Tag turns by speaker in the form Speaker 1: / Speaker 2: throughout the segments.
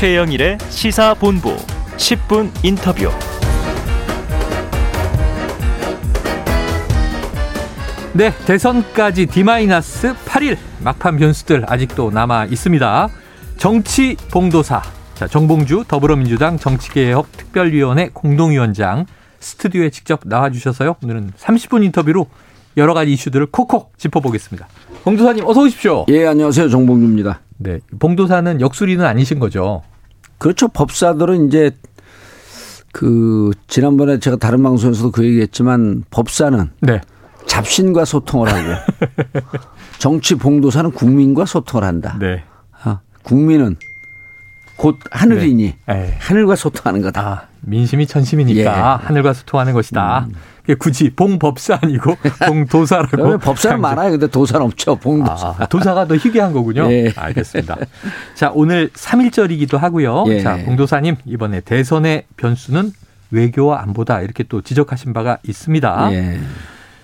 Speaker 1: 최영일의 시사본부 10분 인터뷰.
Speaker 2: 네, 대선까지 D-8일 막판 변수들 아직도 남아 있습니다. 정치 봉도사. 자, 정봉주 더불어민주당 정치개혁 특별위원회 공동위원장 스튜디오에 직접 나와 주셔서요. 오늘은 30분 인터뷰로 여러 가지 이슈들을 콕콕 짚어보겠습니다. 봉도사님 어서 오십시오.
Speaker 3: 예, 안녕하세요. 정봉주입니다.
Speaker 2: 네, 봉도사는 역술이는 아니신 거죠?
Speaker 3: 그렇죠. 법사들은 이제 그 지난번에 제가 다른 방송에서도 그 얘기했지만 법사는
Speaker 2: 네.
Speaker 3: 잡신과 소통을 하고 정치 봉도사는 국민과 소통을 한다.
Speaker 2: 네.
Speaker 3: 아, 국민은 곧 하늘이니
Speaker 2: 네.
Speaker 3: 하늘과 소통하는 거다.
Speaker 2: 아, 민심이 천심이니까
Speaker 3: 예.
Speaker 2: 하늘과 소통하는 것이다.
Speaker 3: 음.
Speaker 2: 굳이 봉법사 아니고 봉도사라고.
Speaker 3: 법사는 많아요. 근데 도사는 없죠. 봉도사.
Speaker 2: 아, 도사가 더 희귀한 거군요.
Speaker 3: 예.
Speaker 2: 알겠습니다. 자, 오늘 3일절이기도 하고요.
Speaker 3: 예.
Speaker 2: 자, 봉도사님, 이번에 대선의 변수는 외교와 안보다 이렇게 또 지적하신 바가 있습니다.
Speaker 3: 예.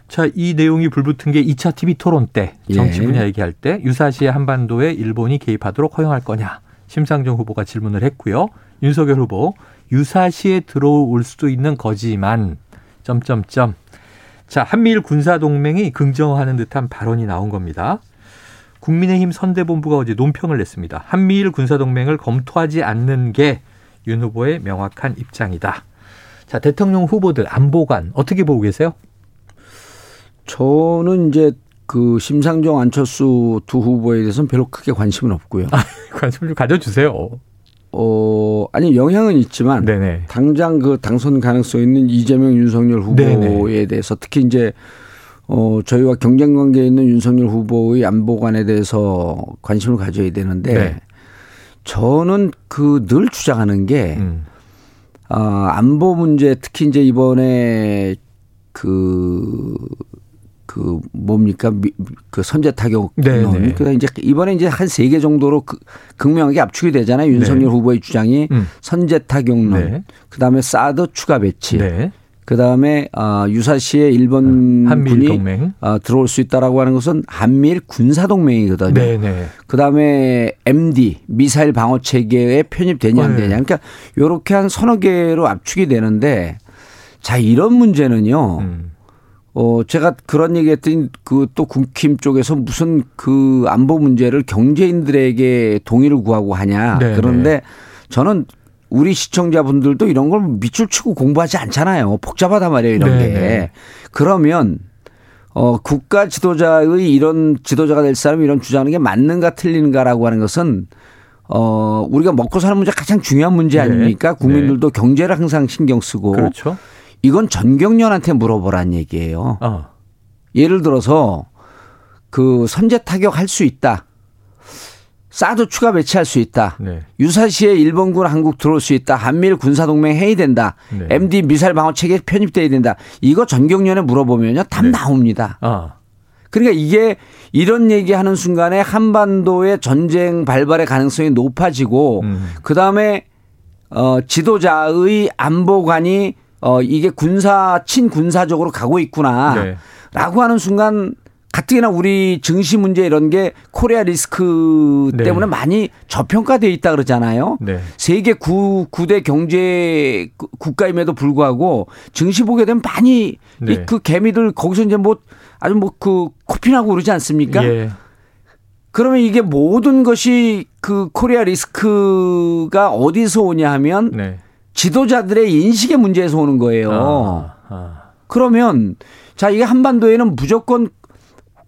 Speaker 2: 자, 이 내용이 불붙은 게 2차 TV 토론 때 정치
Speaker 3: 예.
Speaker 2: 분야 얘기할 때 유사시에 한반도에 일본이 개입하도록 허용할 거냐. 심상정 후보가 질문을 했고요. 윤석열 후보 유사시에 들어올 수도 있는 거지만 점점점 자, 한미일 군사 동맹이 긍정하는 듯한 발언이 나온 겁니다. 국민의힘 선대본부가 어제 논평을 냈습니다. 한미일 군사 동맹을 검토하지 않는 게 윤 후보의 명확한 입장이다. 자, 대통령 후보들 안보관 어떻게 보고 계세요?
Speaker 3: 저는 이제 그 심상정 안철수 두 후보에 대해서는 별로 크게 관심은 없고요.
Speaker 2: 관심 좀 가져주세요.
Speaker 3: 어, 아니 영향은 있지만
Speaker 2: 네네.
Speaker 3: 당장 그 당선 가능성 있는 이재명 윤석열 후보에
Speaker 2: 네네.
Speaker 3: 대해서 특히 이제 어 저희와 경쟁 관계에 있는 윤석열 후보의 안보관에 대해서 관심을 가져야 되는데
Speaker 2: 네.
Speaker 3: 저는 그 늘 주장하는 게
Speaker 2: 음.
Speaker 3: 아, 안보 문제 특히 이제 이번에 그, 그 뭡니까 미- 그 선제 타격. 논. 그러니까 이제 이번에 이제 한 세 개 정도로 그, 극명하게 압축이 되잖아요. 윤석열 후보의 주장이
Speaker 2: 음.
Speaker 3: 선제 타격론,
Speaker 2: 네.
Speaker 3: 그다음에 사드 추가 배치,
Speaker 2: 네.
Speaker 3: 그다음에 아, 유사시에 일본
Speaker 2: 한미일
Speaker 3: 군이. 아, 들어올 수 있다라고 하는 것은 한미일 군사 동맹이거든요.
Speaker 2: 네네.
Speaker 3: 그다음에 MD 미사일 방어 체계에 편입되냐 안
Speaker 2: 네.
Speaker 3: 되냐. 그러니까 요렇게 한 서너 개로 압축이 되는데 자 이런 문제는요.
Speaker 2: 음.
Speaker 3: 어 제가 그런 얘기 했더니 그 또 국힘 쪽에서 무슨 그 안보 문제를 경제인들에게 동의를 구하고 하냐.
Speaker 2: 네,
Speaker 3: 그런데 저는 우리 시청자분들도 이런 걸 밑줄 치고 공부하지 않잖아요. 복잡하단 말이에요, 이런
Speaker 2: 네,
Speaker 3: 게.
Speaker 2: 네.
Speaker 3: 그러면 어 국가 지도자의 이런 지도자가 될 사람이 이런 주장하는 게 맞는가 틀린가라고 하는 것은 어 우리가 먹고 사는 문제 가장 중요한 문제
Speaker 2: 네.
Speaker 3: 아닙니까? 국민들도 경제를 항상 신경 쓰고
Speaker 2: 그렇죠.
Speaker 3: 이건 전경련한테 물어보란 얘기예요.
Speaker 2: 어.
Speaker 3: 예를 들어서 그 선제 타격 할 수 있다. 사드 추가 배치할 수 있다.
Speaker 2: 네.
Speaker 3: 유사시에 일본군 한국 들어올 수 있다. 한미일 군사동맹 해야 된다.
Speaker 2: 네.
Speaker 3: MD 미사일 방어 체계 편입돼야 된다. 이거 전경련에 물어보면요. 답
Speaker 2: 네.
Speaker 3: 나옵니다.
Speaker 2: 어.
Speaker 3: 그러니까 이게 이런 얘기하는 순간에 한반도의 전쟁 발발의 가능성이 높아지고
Speaker 2: 음.
Speaker 3: 그 다음에 어 지도자의 안보관이 어 이게 군사 친군사적으로 가고 있구나.
Speaker 2: 네.
Speaker 3: 라고 하는 순간 가뜩이나 우리 증시 문제 이런 게 코리아 리스크
Speaker 2: 네.
Speaker 3: 때문에 많이 저평가돼 있다 그러잖아요.
Speaker 2: 네.
Speaker 3: 세계 구, 구대 경제 구- 국가임에도 불구하고 증시 보게 되면 많이
Speaker 2: 네.
Speaker 3: 이 그 개미들 거기서 이제 뭐 아주 뭐 그 코피나고 그러지 않습니까?
Speaker 2: 예.
Speaker 3: 그러면 이게 모든 것이 그 코리아 리스크가 어디서 오냐 하면
Speaker 2: 네.
Speaker 3: 지도자들의 인식의 문제에서 오는 거예요.
Speaker 2: 아, 아.
Speaker 3: 그러면 자 이게 한반도에는 무조건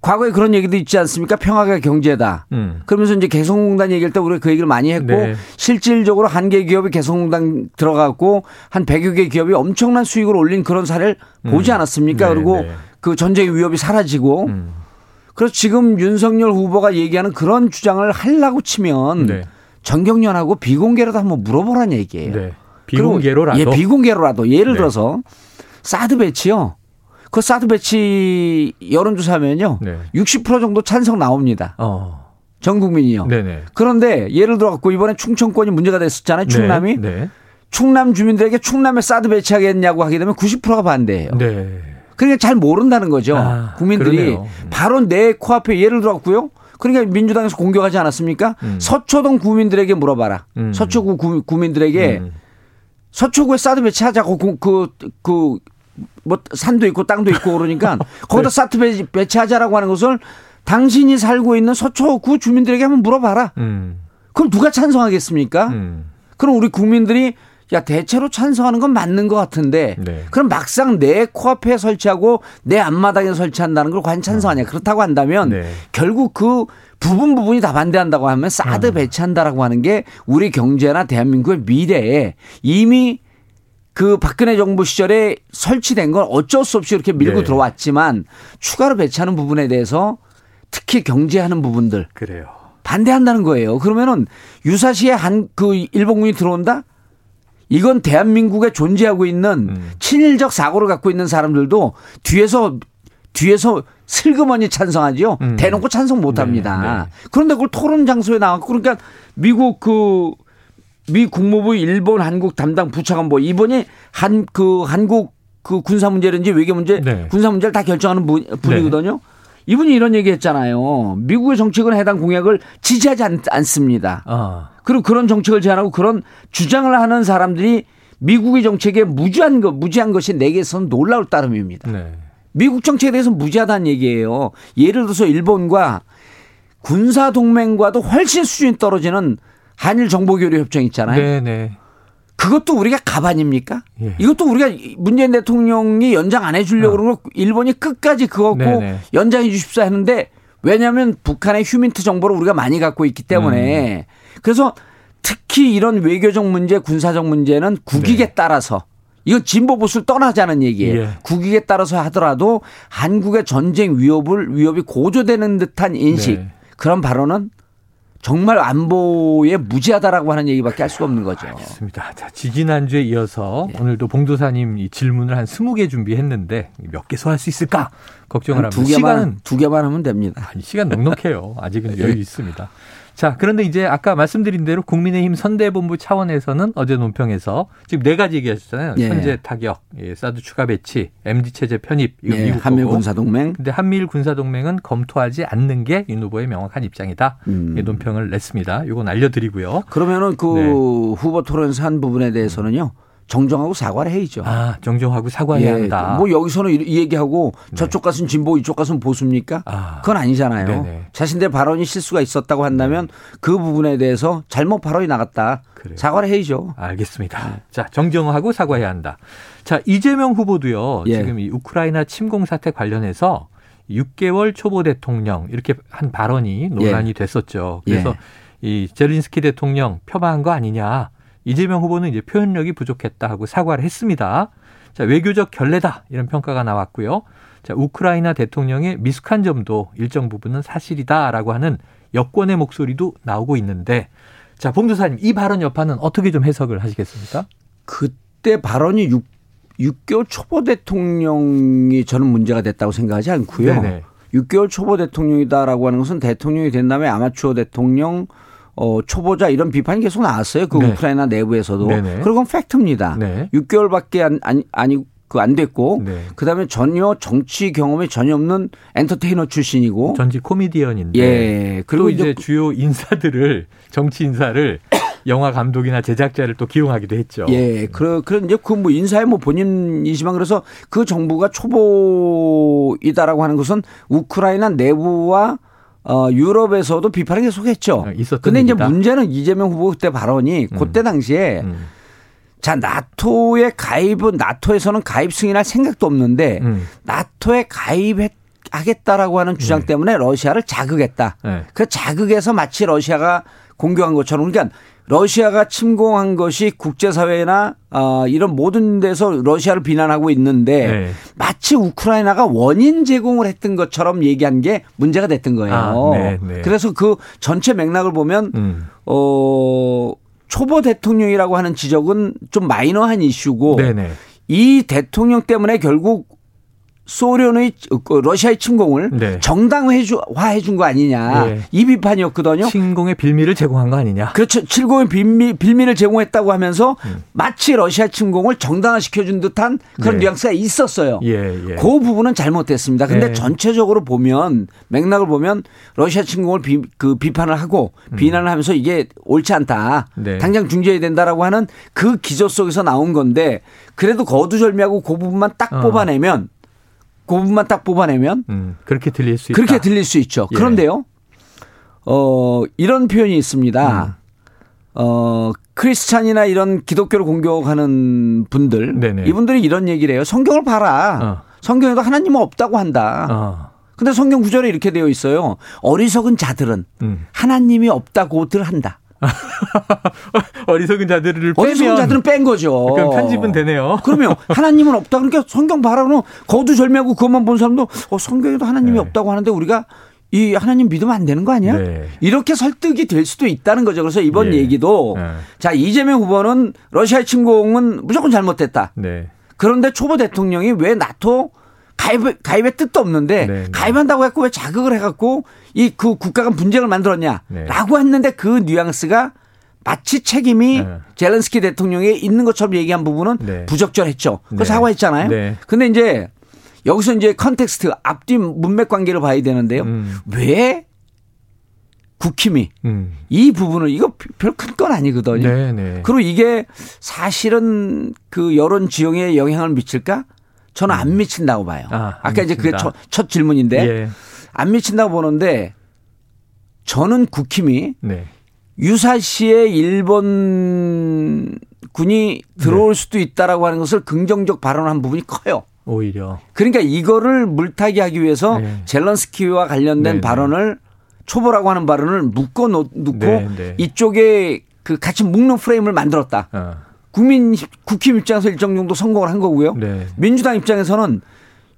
Speaker 3: 과거에 그런 얘기도 있지 않습니까? 평화가 경제다.
Speaker 2: 음.
Speaker 3: 그러면서 이제 개성공단 얘기할 때 우리가 그 얘기를 많이 했고
Speaker 2: 네.
Speaker 3: 실질적으로 한 개 기업이 개성공단 들어갔고 한 100여 개 기업이 엄청난 수익을 올린 그런 사례를 보지 않았습니까?
Speaker 2: 네,
Speaker 3: 그리고
Speaker 2: 네.
Speaker 3: 그 전쟁의 위협이 사라지고
Speaker 2: 음.
Speaker 3: 그래서 지금 윤석열 후보가 얘기하는 그런 주장을 하려고 치면
Speaker 2: 네.
Speaker 3: 전경련하고 비공개로도 한번 물어보라는 얘기예요.
Speaker 2: 네. 비공개로라도.
Speaker 3: 예, 비공개로라도 예를
Speaker 2: 네.
Speaker 3: 들어서 사드 배치요. 그 사드 배치 여론조사하면요.
Speaker 2: 네.
Speaker 3: 60% 정도 찬성 나옵니다.
Speaker 2: 어.
Speaker 3: 전 국민이요.
Speaker 2: 네네.
Speaker 3: 그런데 예를 들어 갖고 이번에 충청권이 문제가 됐었잖아요. 충남이.
Speaker 2: 네. 네.
Speaker 3: 충남 주민들에게 충남에 사드 배치하겠냐고 하게 되면 90%가 반대해요.
Speaker 2: 네.
Speaker 3: 그러니까 잘 모른다는 거죠.
Speaker 2: 아,
Speaker 3: 국민들이
Speaker 2: 그러네요.
Speaker 3: 바로 내 코앞에 예를 들어 갖고요. 그러니까 민주당에서 공격하지 않았습니까?
Speaker 2: 음.
Speaker 3: 서초동 구민들에게 물어봐라.
Speaker 2: 음.
Speaker 3: 서초구 구, 구민들에게
Speaker 2: 음.
Speaker 3: 서초구에 사드 배치하자고 그, 그, 그, 뭐, 산도 있고 땅도 있고 그러니까 거기다 사드 배치, 배치하자라고 하는 것을 당신이 살고 있는 서초구 주민들에게 한번 물어봐라.
Speaker 2: 음.
Speaker 3: 그럼 누가 찬성하겠습니까?
Speaker 2: 음.
Speaker 3: 그럼 우리 국민들이 야, 대체로 찬성하는 건 맞는 것 같은데
Speaker 2: 네.
Speaker 3: 그럼 막상 내 코앞에 설치하고 내 앞마당에 설치한다는 걸 과연 찬성하냐. 그렇다고 한다면
Speaker 2: 네.
Speaker 3: 결국 그 부분 부분이 다 반대한다고 하면 사드 배치한다라고 하는 게 우리 경제나 대한민국의 미래에 이미 그 박근혜 정부 시절에 설치된 건 어쩔 수 없이 이렇게 밀고
Speaker 2: 네.
Speaker 3: 들어왔지만 추가로 배치하는 부분에 대해서 특히 경제하는 부분들
Speaker 2: 그래요.
Speaker 3: 반대한다는 거예요. 그러면은 유사시에 한 그 일본군이 들어온다? 이건 대한민국에 존재하고 있는
Speaker 2: 음.
Speaker 3: 친일적 사고를 갖고 있는 사람들도 뒤에서 뒤에서 슬그머니 찬성하지요.
Speaker 2: 음.
Speaker 3: 대놓고 찬성 못
Speaker 2: 네,
Speaker 3: 합니다. 그런데 그걸 토론 장소에 나왔고 그러니까 미국 그 미 국무부 일본 한국 담당 부차관보 이번이 한 그 한국 그 군사 문제든지 외교 문제
Speaker 2: 네.
Speaker 3: 군사 문제를 다 결정하는 분, 분이거든요. 이분이 이런 얘기 했잖아요. 미국의 정책은 해당 공약을 지지하지 않, 않습니다.
Speaker 2: 아.
Speaker 3: 그리고 그런 정책을 제안하고 그런 주장을 하는 사람들이 미국의 정책에 무지한 것, 무지한 것이 내게서는 놀라울 따름입니다.
Speaker 2: 네.
Speaker 3: 미국 정책에 대해서 무지하다는 얘기예요. 예를 들어서 일본과 군사 동맹과도 훨씬 수준이 떨어지는 한일 정보교류 협정 있잖아요.
Speaker 2: 네, 네.
Speaker 3: 그것도 우리가 가반입니까?
Speaker 2: 예.
Speaker 3: 이것도 우리가 문재인 대통령이 연장 안 해주려고 그러는 거 일본이 끝까지 그거 꼭
Speaker 2: 어. 네네.
Speaker 3: 연장해 주십사 했는데 왜냐하면 북한의 휴민트 정보를 우리가 많이 갖고 있기 때문에
Speaker 2: 음.
Speaker 3: 그래서 특히 이런 외교적 문제, 군사적 문제는 국익에
Speaker 2: 네.
Speaker 3: 따라서 이건 진보 보수를 떠나자는 얘기예요.
Speaker 2: 예.
Speaker 3: 국익에 따라서 하더라도 한국의 전쟁 위협을 위협이 고조되는 듯한 인식
Speaker 2: 네.
Speaker 3: 그런 발언은 정말 안보에 무지하다라고 하는 얘기밖에 할 수가 없는 거죠.
Speaker 2: 알겠습니다. 자, 지지난주에 이어서
Speaker 3: 예.
Speaker 2: 오늘도 봉도사님 이 질문을 한 20개 준비했는데 몇 개 소화할 수 있을까? 걱정을
Speaker 3: 한
Speaker 2: 합니다.
Speaker 3: 두 개만
Speaker 2: 시간은
Speaker 3: 두 개만 하면 됩니다.
Speaker 2: 아니, 시간 넉넉해요. 아직은
Speaker 3: 예.
Speaker 2: 여유 있습니다. 자, 그런데 이제 아까 말씀드린 대로 국민의힘 선대본부 차원에서는 어제 논평에서 지금 네 가지 얘기하셨잖아요.
Speaker 3: 예.
Speaker 2: 현재 타격, 예, 사드 추가 배치, MD 체제 편입, 이거
Speaker 3: 예,
Speaker 2: 미국
Speaker 3: 한미. 군사 동맹.
Speaker 2: 근데 한미일 군사 동맹은 검토하지 않는 게 윤 후보의 명확한 입장이다.
Speaker 3: 음.
Speaker 2: 이 논평을 냈습니다. 이건 알려드리고요.
Speaker 3: 그러면은 그
Speaker 2: 네.
Speaker 3: 후보 토론에서 한 부분에 대해서는요 정정하고 사과를 해야죠.
Speaker 2: 아, 정정하고 사과해야 한다.
Speaker 3: 뭐 여기서는 이- 이 얘기하고 저쪽 가서는 진보 이쪽 가서는 보수입니까?
Speaker 2: 아.
Speaker 3: 그건 아니잖아요.
Speaker 2: 네네.
Speaker 3: 자신들 발언이 실수가 있었다고 한다면 그 부분에 대해서 잘못 발언이 나갔다.
Speaker 2: 그래요.
Speaker 3: 사과를 해야죠.
Speaker 2: 알겠습니다.
Speaker 3: 네.
Speaker 2: 자, 정정하고 사과해야 한다. 자, 이재명 후보도요.
Speaker 3: 예.
Speaker 2: 지금 이 우크라이나 침공 사태 관련해서 6개월 초보 대통령 이렇게 한 발언이 논란이 됐었죠. 그래서 이 젤린스키 대통령 표방한 거 아니냐. 이재명 후보는 이제 표현력이 부족했다 하고 사과를 했습니다. 자, 외교적 결례다 이런 평가가 나왔고요. 자, 우크라이나 대통령의 미숙한 점도 일정 부분은 사실이다라고 하는 여권의 목소리도 나오고 있는데 자, 봉도사님 이 발언 여파는 어떻게 좀 해석을 하시겠습니까?
Speaker 3: 그때 발언이 6, 6개월 초보 대통령이 저는 문제가 됐다고 생각하지 않고요.
Speaker 2: 네네.
Speaker 3: 6개월 초보 대통령이다라고 하는 것은 대통령이 된 다음에 아마추어 대통령 어, 초보자 이런 비판이 계속 나왔어요. 그
Speaker 2: 네.
Speaker 3: 우크라이나 내부에서도.
Speaker 2: 네네.
Speaker 3: 그건 팩트입니다.
Speaker 2: 네.
Speaker 3: 6개월밖에 안, 아니, 아니, 그 안 됐고.
Speaker 2: 네.
Speaker 3: 그 다음에 전혀 정치 경험이 전혀 없는 엔터테이너 출신이고.
Speaker 2: 전직 코미디언인데
Speaker 3: 예.
Speaker 2: 그리고 이제
Speaker 3: 이제
Speaker 2: 주요 인사들을 정치 인사를 영화 감독이나 제작자를 또 기용하기도 했죠.
Speaker 3: 예, 그래, 그런 이제 그 뭐 인사의 뭐 본인이지만 그래서 그 정부가 초보이다라고 하는 것은 우크라이나 내부와 어, 유럽에서도 비판을 계속했죠.
Speaker 2: 어, 있었던
Speaker 3: 근데 이제
Speaker 2: 일이다.
Speaker 3: 문제는 이재명 후보 그때 발언이 그때 당시에
Speaker 2: 음.
Speaker 3: 자 나토의 가입은 나토에서는 가입 승인할 생각도 없는데
Speaker 2: 음.
Speaker 3: 나토에 가입하겠다라고 하는 주장
Speaker 2: 네.
Speaker 3: 때문에 러시아를 자극했다.
Speaker 2: 네.
Speaker 3: 그 자극해서 마치 러시아가 공격한 것처럼 그러니까 러시아가 침공한 것이 국제사회나 어, 이런 모든 데서 러시아를 비난하고 있는데
Speaker 2: 네.
Speaker 3: 마치 우크라이나가 원인 제공을 했던 것처럼 얘기한 게 문제가 됐던 거예요.
Speaker 2: 아, 네, 네.
Speaker 3: 그래서 그 전체 맥락을 보면
Speaker 2: 음.
Speaker 3: 어, 초보 대통령이라고 하는 지적은 좀 마이너한 이슈고
Speaker 2: 네네.
Speaker 3: 이 대통령 때문에 결국 소련의 그 러시아의 침공을
Speaker 2: 네.
Speaker 3: 정당화해 준 거 아니냐
Speaker 2: 네.
Speaker 3: 이 비판이었거든요.
Speaker 2: 침공의 빌미를 제공한 거 아니냐?
Speaker 3: 그렇죠. 7공의 빌미, 빌미를 제공했다고 하면서
Speaker 2: 음.
Speaker 3: 마치 러시아 침공을 정당화시켜 준 듯한 그런
Speaker 2: 네.
Speaker 3: 뉘앙스가 있었어요.
Speaker 2: 예, 예.
Speaker 3: 그 부분은 잘못됐습니다. 근데
Speaker 2: 네.
Speaker 3: 전체적으로 보면 맥락을 보면 러시아 침공을 비, 그 비판을 하고 비난을 하면서 이게 옳지 않다.
Speaker 2: 음. 네.
Speaker 3: 당장 중재해야 된다라고 하는 그 기조 속에서 나온 건데 그래도 거두절미하고 그 부분만 딱
Speaker 2: 어.
Speaker 3: 뽑아내면 그 부분만 딱 뽑아내면
Speaker 2: 음, 그렇게 들릴 수 있다.
Speaker 3: 그렇게 들릴 수 있죠.
Speaker 2: 예.
Speaker 3: 그런데요, 어, 이런 표현이 있습니다.
Speaker 2: 음.
Speaker 3: 어, 크리스찬이나 이런 기독교를 공격하는 분들,
Speaker 2: 네네.
Speaker 3: 이분들이 이런 얘기를 해요. 성경을 봐라.
Speaker 2: 어.
Speaker 3: 성경에도 하나님은 없다고 한다.
Speaker 2: 어.
Speaker 3: 근데 성경 구절에 이렇게 되어 있어요. 어리석은 자들은
Speaker 2: 음.
Speaker 3: 하나님이 없다고들 한다.
Speaker 2: 어리석은 자들을
Speaker 3: 어리석은 자들은 뺀 거죠.
Speaker 2: 그럼 편집은 되네요.
Speaker 3: 그러면 하나님은 없다. 그러니까 성경. 그러면 거두절미하고 그것만 본 사람도 어, 성경에도 하나님이
Speaker 2: 네.
Speaker 3: 없다고 하는데 우리가 이 하나님 믿으면 안 되는 거 아니야?
Speaker 2: 네.
Speaker 3: 이렇게 설득이 될 수도 있다는 거죠. 그래서 이번
Speaker 2: 예.
Speaker 3: 얘기도
Speaker 2: 네.
Speaker 3: 자 이재명 후보는 러시아 침공은 무조건 잘못됐다.
Speaker 2: 네.
Speaker 3: 그런데 초보 대통령이 왜 나토 가입 가입의 뜻도 없는데
Speaker 2: 네, 네.
Speaker 3: 가입한다고 했고 왜 자극을 해갖고 이 그 국가 간 분쟁을 만들었냐라고 했는데 그 뉘앙스가 마치 책임이
Speaker 2: 네.
Speaker 3: 젤렌스키 대통령에 있는 것처럼 얘기한 부분은
Speaker 2: 네.
Speaker 3: 부적절했죠. 그
Speaker 2: 네.
Speaker 3: 사과했잖아요.
Speaker 2: 네.
Speaker 3: 근데 이제 여기서 이제 context 앞뒤 문맥 관계를 봐야 되는데요.
Speaker 2: 음.
Speaker 3: 왜 국힘이
Speaker 2: 음.
Speaker 3: 이 부분을 이거 별 큰 건 아니거든요.
Speaker 2: 네, 네.
Speaker 3: 그리고 이게 사실은 그 여론 지형에 영향을 미칠까? 저는 안 미친다고 봐요.
Speaker 2: 아, 안
Speaker 3: 아까 이제 그게. 첫, 첫 질문인데
Speaker 2: 예.
Speaker 3: 안 미친다고 보는데 저는 국힘이
Speaker 2: 네.
Speaker 3: 유사시에 일본 군이 들어올 수도 있다라고 하는 것을 긍정적 발언한 부분이 커요.
Speaker 2: 오히려
Speaker 3: 그러니까 이거를 물타기 하기 위해서
Speaker 2: 네.
Speaker 3: 젤런스키와 관련된
Speaker 2: 네, 네.
Speaker 3: 발언을 초보라고 하는 발언을 묶어 놓- 놓고
Speaker 2: 네, 네.
Speaker 3: 이쪽에 그 같이 묶는 프레임을 만들었다.
Speaker 2: 어.
Speaker 3: 국민 국힘 입장에서 일정 정도 성공을 한 거고요.
Speaker 2: 네.
Speaker 3: 민주당 입장에서는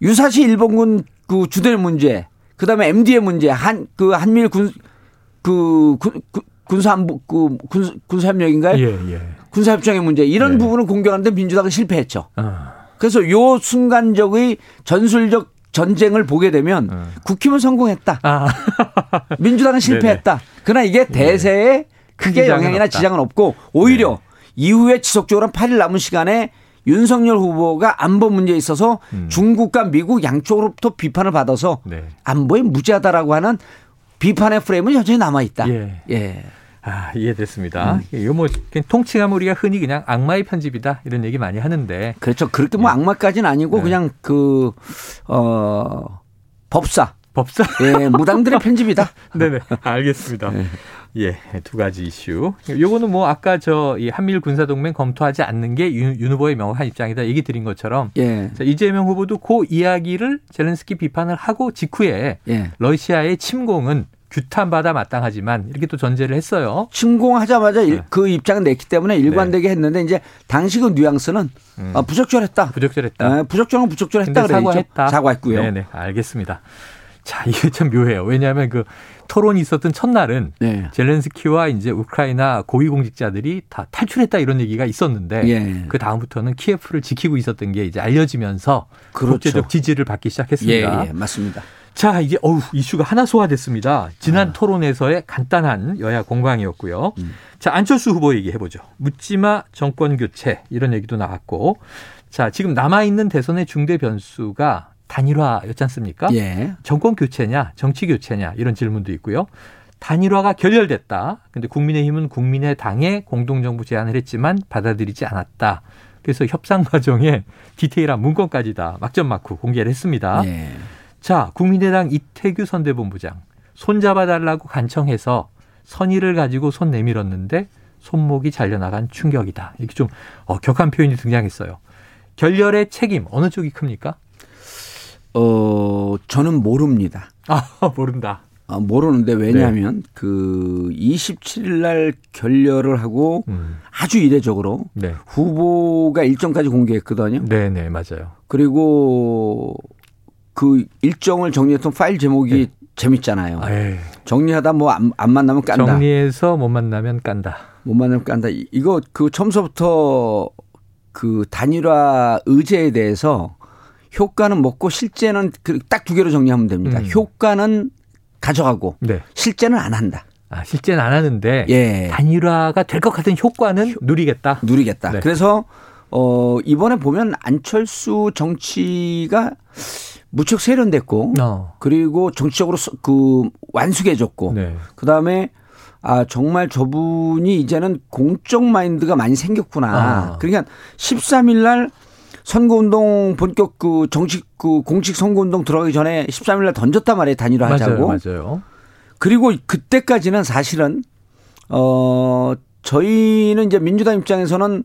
Speaker 3: 유사시 일본군 그 주된 문제, 그다음에 MD의 문제, 한 그 한미일 군 그 군사 안보 그 군사 군사협력인가요?
Speaker 2: 예, 예.
Speaker 3: 군사협정의 문제 이런
Speaker 2: 네.
Speaker 3: 부분을 공격하는데 민주당은 실패했죠.
Speaker 2: 어.
Speaker 3: 그래서 요 순간적의 전술적 전쟁을 보게 되면
Speaker 2: 어.
Speaker 3: 국힘은 성공했다.
Speaker 2: 아.
Speaker 3: 민주당은 실패했다. 그러나 이게 대세에 크게
Speaker 2: 지장은
Speaker 3: 영향이나
Speaker 2: 없다.
Speaker 3: 지장은 없고 오히려 이후에 지속적으로 한 8일 남은 시간에 윤석열 후보가 안보 문제에 있어서 중국과 미국 양쪽으로부터 비판을 받아서
Speaker 2: 네.
Speaker 3: 안보에 무지하다라고 하는 비판의 프레임은 여전히 남아 있다.
Speaker 2: 예.
Speaker 3: 예.
Speaker 2: 아, 이해됐습니다. 이거 뭐 그냥 통칭하면 우리가 흔히 그냥 악마의 편집이다 이런 얘기 많이 하는데
Speaker 3: 그렇죠. 그렇게 뭐 악마까지는 아니고
Speaker 2: 네.
Speaker 3: 그냥 그, 어, 법사.
Speaker 2: 법사
Speaker 3: 예, 무당들의 편집이다.
Speaker 2: 네네 알겠습니다. 예, 두 가지 이슈. 요거는 뭐 아까 저 이 한미일 군사 동맹 검토하지 않는 게 윤, 윤 후보의 명확한 입장이다 얘기 드린 것처럼
Speaker 3: 예.
Speaker 2: 자, 이재명 후보도 그 이야기를 젤렌스키 비판을 하고 직후에
Speaker 3: 예.
Speaker 2: 러시아의 침공은 규탄받아 마땅하지만 이렇게 또 전제를 했어요.
Speaker 3: 침공하자마자 일-
Speaker 2: 네.
Speaker 3: 그 입장을 냈기 때문에 일관되게 했는데 이제 당시 그 뉘앙스는
Speaker 2: 음.
Speaker 3: 아, 부적절했다.
Speaker 2: 부적절했다.
Speaker 3: 예, 부적절한 건 부적절했다 그래야죠.
Speaker 2: 사과했다.
Speaker 3: 사과했고요.
Speaker 2: 네네 알겠습니다. 자 이게 참 묘해요. 왜냐하면 그 토론이 있었던 첫날은
Speaker 3: 네.
Speaker 2: 젤렌스키와 이제 우크라이나 고위공직자들이 다 탈출했다 이런 얘기가 있었는데
Speaker 3: 예.
Speaker 2: 그 다음부터는 키예프를 지키고 있었던 게 이제 알려지면서
Speaker 3: 그렇죠.
Speaker 2: 국제적 지지를 받기
Speaker 3: 예,
Speaker 2: 시작했습니다.
Speaker 3: 예, 맞습니다.
Speaker 2: 자 이제 어우 이슈가 하나 소화됐습니다. 지난
Speaker 3: 아.
Speaker 2: 토론에서의 간단한 여야 공방이었고요.
Speaker 3: 음.
Speaker 2: 자 안철수 후보 얘기해 보죠. 묻지마 정권 교체 이런 얘기도 나왔고, 자 지금 남아 있는 대선의 중대 변수가 단일화였지 않습니까?
Speaker 3: 예.
Speaker 2: 정권 교체냐, 정치 교체냐 이런 질문도 있고요. 단일화가 결렬됐다. 근데 국민의힘은 국민의 당에 공동정부 제안을 했지만 받아들이지 않았다. 그래서 협상 과정에 디테일한 문건까지 다 막점 마크 공개를 했습니다.
Speaker 3: 예.
Speaker 2: 자, 국민의당 이태규 선대본부장 손잡아 달라고 간청해서 선의를 가지고 손 내밀었는데 손목이 잘려나간 충격이다. 이렇게 좀 어, 격한 표현이 등장했어요. 결렬의 책임 어느 쪽이 큽니까?
Speaker 3: 어, 저는 모릅니다.
Speaker 2: 아 모른다.
Speaker 3: 아, 모르는데 왜냐하면 그 27일 날 결렬을 하고
Speaker 2: 음,
Speaker 3: 아주 이례적으로
Speaker 2: 네,
Speaker 3: 후보가 일정까지 공개했거든요.
Speaker 2: 네, 네 맞아요.
Speaker 3: 그리고 그 일정을 정리했던 파일 제목이 재밌잖아요.
Speaker 2: 에이,
Speaker 3: 정리하다 뭐안 만나면 깐다.
Speaker 2: 정리해서 못 만나면 깐다.
Speaker 3: 못 만나면 깐다. 이- 이거 그 처음서부터 그 단일화 의제에 대해서 효과는 먹고 실제는 그딱두 개로 정리하면 됩니다.
Speaker 2: 음.
Speaker 3: 효과는 가져가고
Speaker 2: 네.
Speaker 3: 실제는 안 한다.
Speaker 2: 아, 실제는 안 하는데
Speaker 3: 예.
Speaker 2: 단일화가 될 것 같은 효과는 누리겠다.
Speaker 3: 누리겠다.
Speaker 2: 네.
Speaker 3: 그래서 어 이번에 보면 안철수 정치가 무척 세련됐고
Speaker 2: 어.
Speaker 3: 그리고 정치적으로 서- 그 완숙해졌고
Speaker 2: 네.
Speaker 3: 그다음에 아 정말 저분이 이제는 공적 마인드가 많이 생겼구나.
Speaker 2: 아.
Speaker 3: 그러니까 13일 날 선거운동 본격 그 정식 그 공식 선거운동 들어가기 전에 13일 날 던졌단 말이에요. 단일화 하자고.
Speaker 2: 맞아요. 맞아요.
Speaker 3: 그리고 그때까지는 사실은 어 저희는 이제 민주당 입장에서는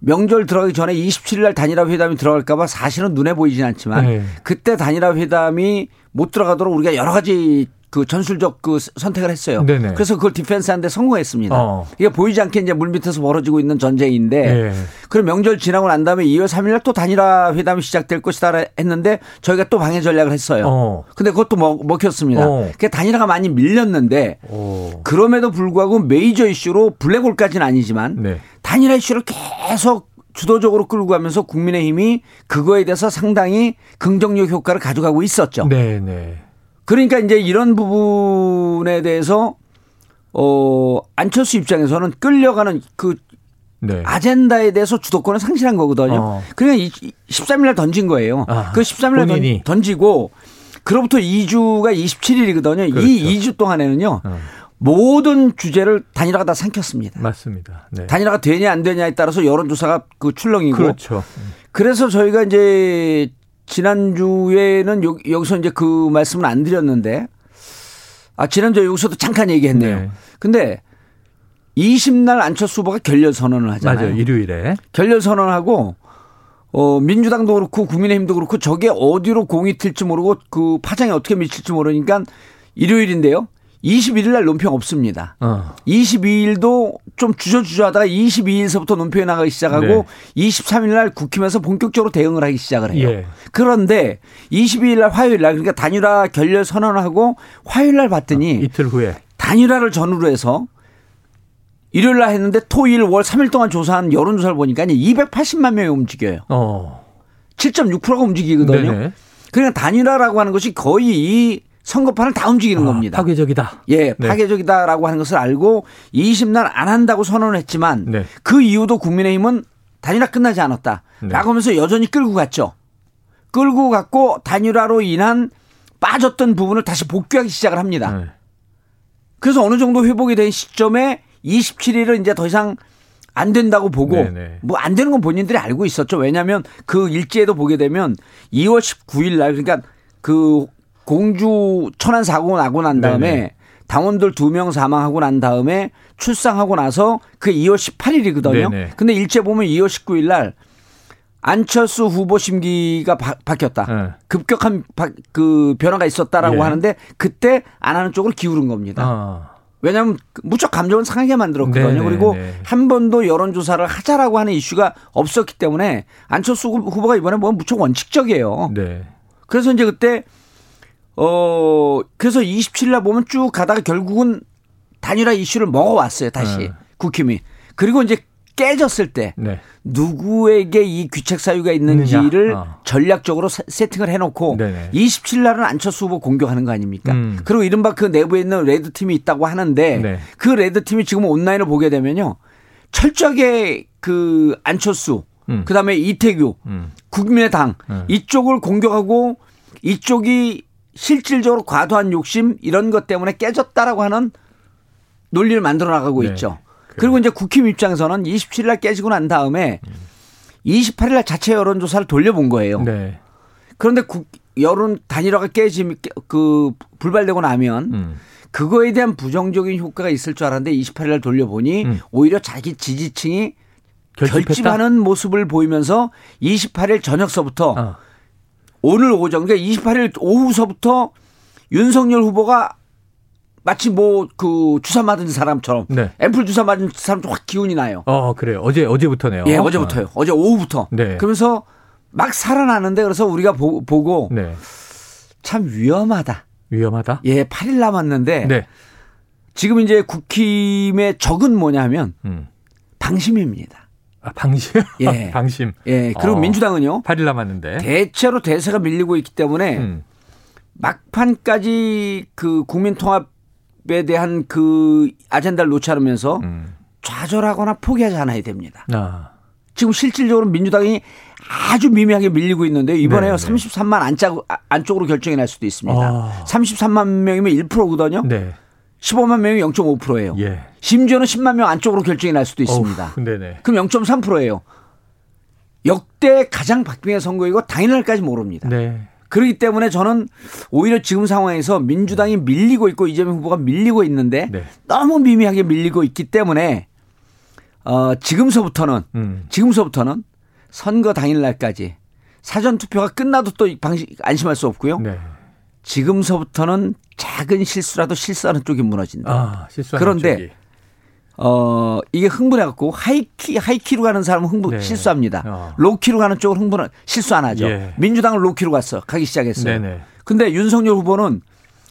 Speaker 3: 명절 들어가기 전에 27일 날 단일화 회담이 들어갈까 봐 사실은 눈에 보이진 않지만
Speaker 2: 네.
Speaker 3: 그때 단일화 회담이 못 들어가도록 우리가 여러 가지 그 전술적 그 선택을 했어요.
Speaker 2: 네네.
Speaker 3: 그래서 그걸 defense 하는데 성공했습니다.
Speaker 2: 어.
Speaker 3: 이게 보이지 않게 이제 물 밑에서 벌어지고 있는 전쟁인데
Speaker 2: 네.
Speaker 3: 그럼 명절 지나고 난 다음에 2월 3일 날 또 단일화 회담이 시작될 것이다 했는데 저희가 또 방해 전략을 했어요.
Speaker 2: 어.
Speaker 3: 근데 그것도 먹, 먹혔습니다.
Speaker 2: 어.
Speaker 3: 그 단일화가 많이 밀렸는데
Speaker 2: 오.
Speaker 3: 그럼에도 불구하고 메이저 이슈로 블랙홀까지는 아니지만
Speaker 2: 네.
Speaker 3: 단일화 이슈를 계속 주도적으로 끌고 가면서 국민의힘이 그거에 대해서 상당히 긍정적 효과를 가져가고 있었죠.
Speaker 2: 네, 네.
Speaker 3: 그러니까 이제 이런 부분에 대해서 어 안철수 입장에서는 끌려가는 그
Speaker 2: 네.
Speaker 3: 아젠다에 대해서 주도권을 상실한 거거든요.
Speaker 2: 어.
Speaker 3: 그러니까 이- 13일 날 던진 거예요.
Speaker 2: 아,
Speaker 3: 그 13일 날
Speaker 2: 본인이.
Speaker 3: 던, 지고 그로부터 2주가 27일이거든요.
Speaker 2: 그렇죠.
Speaker 3: 이 2주 동안에는요.
Speaker 2: 어.
Speaker 3: 모든 주제를 단일화가 다 삼켰습니다.
Speaker 2: 맞습니다. 네.
Speaker 3: 단일화가 되냐 안 되냐에 따라서 여론조사가 그 출렁이고
Speaker 2: 그렇죠.
Speaker 3: 그래서 저희가 이제 지난주에는 여, 여기서 이제 그 말씀은 안 드렸는데 아 지난주에 여기서도 잠깐 얘기했네요.
Speaker 2: 네.
Speaker 3: 근데 20날 안철수 후보가 결렬 선언을 하잖아요.
Speaker 2: 맞아요. 일요일에.
Speaker 3: 결렬 선언하고 어 민주당도 그렇고 국민의힘도 그렇고 저게 어디로 공이 튈지 모르고 그 파장이 어떻게 미칠지 모르니까 일요일인데요. 21일 날 논평 없습니다.
Speaker 2: 어.
Speaker 3: 22일도 좀 주저주저하다가 22일서부터 논평이 나가기 시작하고
Speaker 2: 네.
Speaker 3: 23일 날 국힘에서 본격적으로 대응을 하기 시작을 해요.
Speaker 2: 예.
Speaker 3: 그런데 22일 날 화요일 날 그러니까 단일화 결렬 선언하고 화요일 날 봤더니
Speaker 2: 이틀 후에.
Speaker 3: 단일화를 전후로 해서 일요일 날 했는데 토일 월 3일 동안 조사한 여론조사를 보니까 280만 명이 움직여요.
Speaker 2: 어.
Speaker 3: 7.6%가 움직이거든요.
Speaker 2: 네네.
Speaker 3: 그러니까 단일화라고 하는 것이 거의 이 선거판을 다 움직이는
Speaker 2: 아,
Speaker 3: 겁니다.
Speaker 2: 파괴적이다.
Speaker 3: 예,
Speaker 2: 네.
Speaker 3: 파괴적이다라고 하는 것을 알고 20날 안 한다고 선언을 했지만
Speaker 2: 네.
Speaker 3: 그 이후도 국민의힘은 단일화 끝나지 않았다.
Speaker 2: 네.
Speaker 3: 라고 하면서 여전히 끌고 갔죠. 끌고 갔고 단일화로 인한 빠졌던 부분을 다시 복귀하기 시작을 합니다.
Speaker 2: 네.
Speaker 3: 그래서 어느 정도 회복이 된 시점에 27일을 이제 더 이상 안 된다고 보고. 뭐 안 되는 건 본인들이 알고 있었죠. 왜냐하면 그 일지에도 보게 되면 2월 19일 날 그러니까 그 공주 천안 사고가 나고 난 다음에
Speaker 2: 네네.
Speaker 3: 당원들 두 명 사망하고 난 다음에 출상하고 나서 그 2월 18일이거든요.
Speaker 2: 네네.
Speaker 3: 근데 일제 보면 2월 19일 날 안철수 후보 심기가 바, 바뀌었다.
Speaker 2: 네.
Speaker 3: 급격한 바- 그 변화가 있었다라고
Speaker 2: 예.
Speaker 3: 하는데 그때 안 하는 쪽으로 기울은 겁니다.
Speaker 2: 아.
Speaker 3: 왜냐하면 무척 감정을 상하게 만들었거든요.
Speaker 2: 네네,
Speaker 3: 그리고
Speaker 2: 네.
Speaker 3: 한 번도 여론조사를 하자라고 하는 이슈가 없었기 때문에 안철수 후- 후보가 이번에 뭐 무척 원칙적이에요.
Speaker 2: 네.
Speaker 3: 그래서 이제 그때 어 그래서 27일 날 보면 쭉 가다가 결국은 단일화 이슈를 먹어왔어요. 다시
Speaker 2: 네.
Speaker 3: 국힘이. 그리고 이제 깨졌을 때
Speaker 2: 네.
Speaker 3: 누구에게 이 귀책 사유가 있는지를.
Speaker 2: 어.
Speaker 3: 전략적으로 세- 세팅을 해놓고
Speaker 2: 네네.
Speaker 3: 27일 날은 안철수 후보 공격하는 거 아닙니까?
Speaker 2: 음.
Speaker 3: 그리고 이른바 그 내부에 있는 red team이 있다고 하는데
Speaker 2: 네.
Speaker 3: 그 red team이 지금 온라인을 보게 되면요 철저하게 그 안철수
Speaker 2: 음.
Speaker 3: 그다음에 이태규
Speaker 2: 음.
Speaker 3: 국민의당
Speaker 2: 음.
Speaker 3: 이쪽을 공격하고 이쪽이 실질적으로 과도한 욕심 이런 것 때문에 깨졌다라고 하는 논리를 만들어 나가고
Speaker 2: 네.
Speaker 3: 있죠. 그리고 이제 국힘 입장에서는 27일 날 깨지고 난 다음에 28일 날 자체 여론 조사를 돌려본 거예요.
Speaker 2: 네.
Speaker 3: 그런데 국, 여론 단일화가 깨지 그 불발되고 나면
Speaker 2: 음.
Speaker 3: 그거에 대한 부정적인 효과가 있을 줄 알았는데 28일 날 돌려보니
Speaker 2: 음.
Speaker 3: 오히려 자기 지지층이? 결집하는 모습을 보이면서 28일 저녁서부터
Speaker 2: 아.
Speaker 3: 오늘 오전 그러니까 28일 오후서부터 윤석열 후보가 마치 뭐 그 주사 맞은 사람처럼
Speaker 2: 네.
Speaker 3: 앰플 주사 맞은 사람처럼 확 기운이 나요.
Speaker 2: 어, 그래요. 어제 어제부터네요.
Speaker 3: 예, 어제부터요. 어제 오후부터.
Speaker 2: 네.
Speaker 3: 그러면서 막 살아나는데 그래서 우리가 보, 고
Speaker 2: 네.
Speaker 3: 참 위험하다.
Speaker 2: 위험하다.
Speaker 3: 예, 8일 남았는데
Speaker 2: 네.
Speaker 3: 지금 이제 국힘의 적은 뭐냐면
Speaker 2: 음.
Speaker 3: 방심입니다.
Speaker 2: 아, 방심.
Speaker 3: 예.
Speaker 2: 방심.
Speaker 3: 예. 그리고
Speaker 2: 어.
Speaker 3: 민주당은요.
Speaker 2: 8일 남았는데.
Speaker 3: 대체로 대세가 밀리고 있기 때문에
Speaker 2: 음.
Speaker 3: 막판까지 그 국민 통합에 대한 그 아젠다를 놓지 않으면서
Speaker 2: 음.
Speaker 3: 좌절하거나 포기하지 않아야 됩니다.
Speaker 2: 아.
Speaker 3: 지금 실질적으로 민주당이 아주 미미하게 밀리고 있는데 이번에요
Speaker 2: 네, 네.
Speaker 3: 33만 안짝, 안쪽으로 결정이 날 수도 있습니다.
Speaker 2: 아.
Speaker 3: 33만 명이면 1%거든요.
Speaker 2: 네.
Speaker 3: 15만 명이 0.5%예요.
Speaker 2: 예.
Speaker 3: 심지어는 10만 명 안쪽으로 결정이 날 수도 있습니다.
Speaker 2: 어후, 네네.
Speaker 3: 그럼 0.3%예요. 역대 가장 박빙의 선거이고 당일날까지 모릅니다.
Speaker 2: 네.
Speaker 3: 그렇기 때문에 저는 오히려 지금 상황에서 민주당이 밀리고 있고 이재명 후보가 밀리고 있는데
Speaker 2: 네.
Speaker 3: 너무 미미하게 밀리고 있기 때문에 어 지금서부터는
Speaker 2: 음.
Speaker 3: 지금서부터는 선거 당일날까지 사전 투표가 끝나도 또 방심 안심할 수 없고요.
Speaker 2: 네.
Speaker 3: 지금서부터는 작은 실수라도 실수하는 쪽이 무너진다.
Speaker 2: 아,
Speaker 3: 그런데
Speaker 2: 쪽이.
Speaker 3: 어 이게 흥분해갖고 high-key high-key로 가는 사람은 흥분
Speaker 2: 네.
Speaker 3: 실수합니다.
Speaker 2: 어.
Speaker 3: low-key로 가는 쪽은 흥분 실수 안 하죠.
Speaker 2: 예.
Speaker 3: 민주당은 low-key로 갔어 가기 시작했어요.
Speaker 2: 네네.
Speaker 3: 근데 윤석열 후보는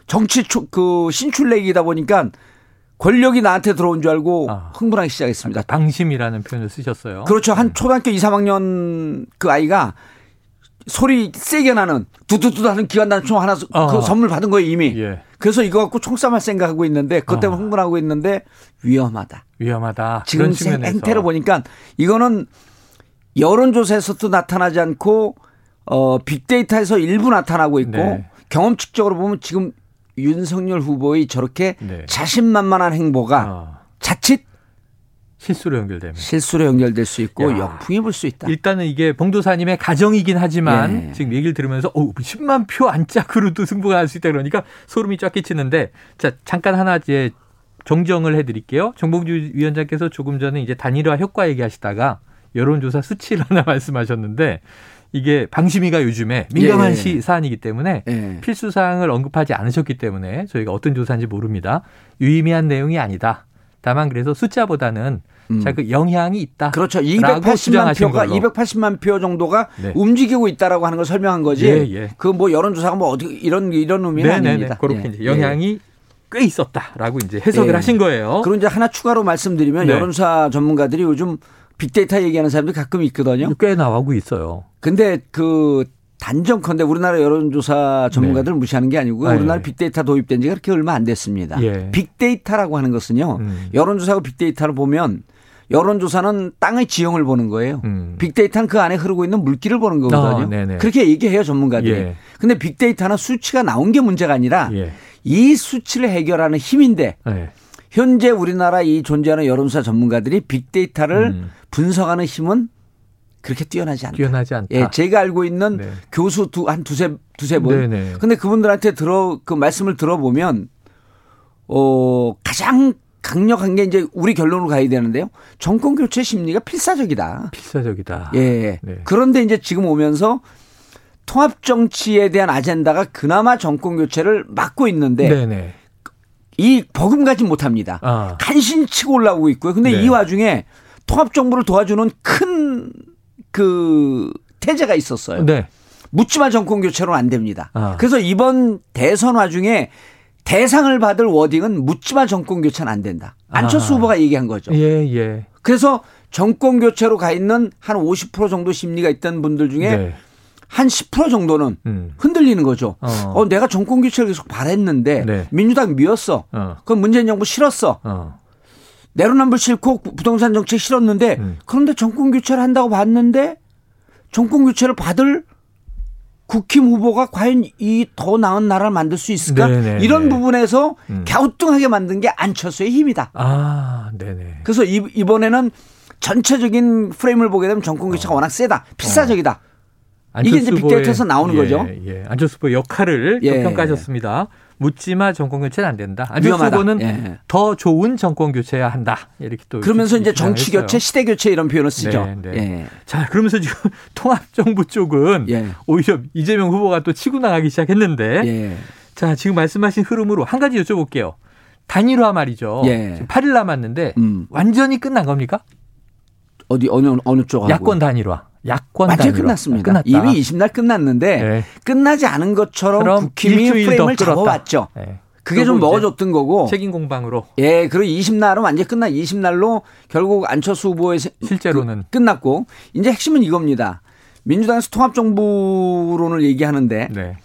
Speaker 3: 정치 초, 그 신출내기다 보니까 권력이 나한테 들어온 줄 알고
Speaker 2: 아.
Speaker 3: 흥분하기 시작했습니다.
Speaker 2: 방심이라는 표현을 쓰셨어요.
Speaker 3: 그렇죠. 한 초등학교 2, 3학년 그 아이가 소리 세게 나는 두두두 하는 기관단 총 하나 그
Speaker 2: 어.
Speaker 3: 선물 받은 거예요 이미.
Speaker 2: 예.
Speaker 3: 그래서 이거 갖고 총싸움할 생각하고 있는데 그것 때문에
Speaker 2: 어.
Speaker 3: 흥분하고 있는데 위험하다.
Speaker 2: 위험하다.
Speaker 3: 지금. 행태를 보니까 이거는 여론조사에서도 나타나지 않고 어 빅데이터에서 일부 나타나고 있고
Speaker 2: 네.
Speaker 3: 경험 측적으로 보면 지금 윤석열 후보의 저렇게
Speaker 2: 네.
Speaker 3: 자신만만한 행보가
Speaker 2: 어,
Speaker 3: 자칫
Speaker 2: 실수로 연결되면.
Speaker 3: 실수로 연결될 수 있고
Speaker 2: 야.
Speaker 3: 역풍이 불 수 있다.
Speaker 2: 일단은 이게 봉도사님의 가정이긴 하지만
Speaker 3: 예.
Speaker 2: 지금 얘기를 들으면서 어, 10만 표 안짝으로도 승부가 날 수 있다 그러니까 소름이 쫙 끼치는데 자 잠깐 하나 이제 정정을 해드릴게요. 정봉주 위원장께서 조금 전에 이제 단일화 효과 얘기하시다가 여론조사 수치를 하나 말씀하셨는데 이게 방심위가 요즘에 민감한
Speaker 3: 예.
Speaker 2: 시 사안이기 때문에
Speaker 3: 예.
Speaker 2: 필수 사항을 언급하지 않으셨기 때문에 저희가 어떤 조사인지 모릅니다. 유의미한 내용이 아니다. 다만 그래서 숫자보다는
Speaker 3: 음.
Speaker 2: 자그 영향이 있다.
Speaker 3: 그렇죠.
Speaker 2: 라고
Speaker 3: 280만
Speaker 2: 주장하신
Speaker 3: 표가
Speaker 2: 걸로.
Speaker 3: 280만 표 정도가
Speaker 2: 네.
Speaker 3: 움직이고 있다라고 하는 걸 설명한 거지.
Speaker 2: 예, 예.
Speaker 3: 그뭐 여론조사가 뭐 어디 이런 이런 의미는
Speaker 2: 네네네.
Speaker 3: 아닙니다.
Speaker 2: 그렇게
Speaker 3: 예.
Speaker 2: 이제 영향이 꽤 있었다라고 이제 해석을
Speaker 3: 예.
Speaker 2: 하신 거예요.
Speaker 3: 그리고 이제 하나 추가로 말씀드리면
Speaker 2: 네.
Speaker 3: 여론조사 전문가들이 요즘 빅데이터 얘기하는 사람들이 가끔 있거든요.
Speaker 2: 꽤 나오고 있어요.
Speaker 3: 근데 그 단정컨대 우리나라 여론조사 전문가들 을 무시하는 게 아니고
Speaker 2: 네.
Speaker 3: 우리나라 빅데이터 도입된 지가 그렇게 얼마 안 됐습니다.
Speaker 2: 예.
Speaker 3: 빅데이터라고 하는 것은요.
Speaker 2: 음.
Speaker 3: 여론조사하고 빅데이터를 보면 여론조사는 땅의 지형을 보는 거예요.
Speaker 2: 음.
Speaker 3: 빅데이터는 그 안에 흐르고 있는 물기를 보는 거거든요.
Speaker 2: 아.
Speaker 3: 그렇게 얘기해요 전문가들이.
Speaker 2: 예.
Speaker 3: 근데 빅데이터는 수치가 나온 게 문제가 아니라
Speaker 2: 예.
Speaker 3: 이 수치를 해결하는 힘인데
Speaker 2: 네.
Speaker 3: 현재 우리나라 이 존재하는 여론조사 전문가들이 빅데이터를
Speaker 2: 음.
Speaker 3: 분석하는 힘은 그렇게 뛰어나지 않다.
Speaker 2: 뛰어나지 않다.
Speaker 3: 예, 제가 알고 있는
Speaker 2: 네.
Speaker 3: 교수 두, 한 두세, 두세 분.
Speaker 2: 네네.
Speaker 3: 근데 그분들한테 들어, 그 말씀을 들어보면, 어, 가장 강력한 게 이제 우리 결론으로 가야 되는데요. 정권 교체 심리가 필사적이다.
Speaker 2: 필사적이다.
Speaker 3: 예.
Speaker 2: 네.
Speaker 3: 그런데 이제 지금 오면서 통합 정치에 대한 아젠다가 그나마 정권 교체를 막고 있는데
Speaker 2: 네네.
Speaker 3: 이 버금가지 못합니다.
Speaker 2: 아.
Speaker 3: 간신히 치고 올라오고 있고요. 근데
Speaker 2: 네.
Speaker 3: 이 와중에 통합 정부를 도와주는 큰 그 태제가 있었어요.
Speaker 2: 네.
Speaker 3: 묻지마 정권 교체로는 안 됩니다.
Speaker 2: 아.
Speaker 3: 그래서 이번 대선 와중에 대상을 받을 워딩은 묻지마 정권 교체는 안 된다. 안철수
Speaker 2: 아.
Speaker 3: 후보가 얘기한 거죠.
Speaker 2: 예, 예.
Speaker 3: 그래서 정권 교체로 가 있는 한 50% 정도 심리가 있던 분들 중에
Speaker 2: 네.
Speaker 3: 한10% 정도는
Speaker 2: 음.
Speaker 3: 흔들리는 거죠.
Speaker 2: 어.
Speaker 3: 어, 내가 정권 교체를 계속 바랬는데
Speaker 2: 네.
Speaker 3: 민주당 미웠어.
Speaker 2: 어.
Speaker 3: 그건 문재인 정부 싫었어.
Speaker 2: 어.
Speaker 3: 내로남불 싫고 부동산 정책 싫었는데
Speaker 2: 음.
Speaker 3: 그런데 정권 교체를 한다고 봤는데 정권 교체를 받을 국힘 후보가 과연 이 더 나은 나라를 만들 수 있을까?
Speaker 2: 네네.
Speaker 3: 이런 부분에서
Speaker 2: 음.
Speaker 3: 갸우뚱하게 만든 게 안철수의 힘이다.
Speaker 2: 아, 네네.
Speaker 3: 그래서 이, 이번에는 전체적인 프레임을 보게 되면 정권 교체가 워낙 세다. 필사적이다. 이게 이제 빅데이터에서 나오는
Speaker 2: 예,
Speaker 3: 거죠.
Speaker 2: 예. 안철수 후보의 역할을 또
Speaker 3: 예.
Speaker 2: 평가하셨습니다. 묻지마 정권 교체는 안 된다. 안철수. 후보는
Speaker 3: 예.
Speaker 2: 더 좋은 정권 교체해야 한다. 이렇게 또
Speaker 3: 그러면서 이제 정치. 교체, 시대 교체 이런 표현을 쓰죠.
Speaker 2: 네, 네.
Speaker 3: 예.
Speaker 2: 자, 그러면서 지금 통합 정부 쪽은
Speaker 3: 예.
Speaker 2: 오히려 이재명 후보가 또 치고 나가기 시작했는데
Speaker 3: 예.
Speaker 2: 자, 지금 말씀하신 흐름으로 한 가지 여쭤볼게요. 단일화 말이죠.
Speaker 3: 예.
Speaker 2: 지금 8일 남았는데
Speaker 3: 음.
Speaker 2: 완전히 끝난 겁니까?
Speaker 3: 어디 어느 어느 쪽하고
Speaker 2: 야권 단일화. 야권 단일화.
Speaker 3: 끝났습니다.
Speaker 2: 끝났다.
Speaker 3: 이미 20날 끝났는데
Speaker 2: 네.
Speaker 3: 끝나지 않은 것처럼 국힘이 프레임을. 잡아왔죠.
Speaker 2: 네.
Speaker 3: 그게 좀 먹어줬던 거고.
Speaker 2: 책임 공방으로
Speaker 3: 예, 그리고 20날은 완전히 끝나 20날로 결국 안철수 후보의 세-
Speaker 2: 실제로는
Speaker 3: 그- 끝났고 이제 핵심은 이겁니다. 민주당에서 통합정부론을 얘기하는데
Speaker 2: 네.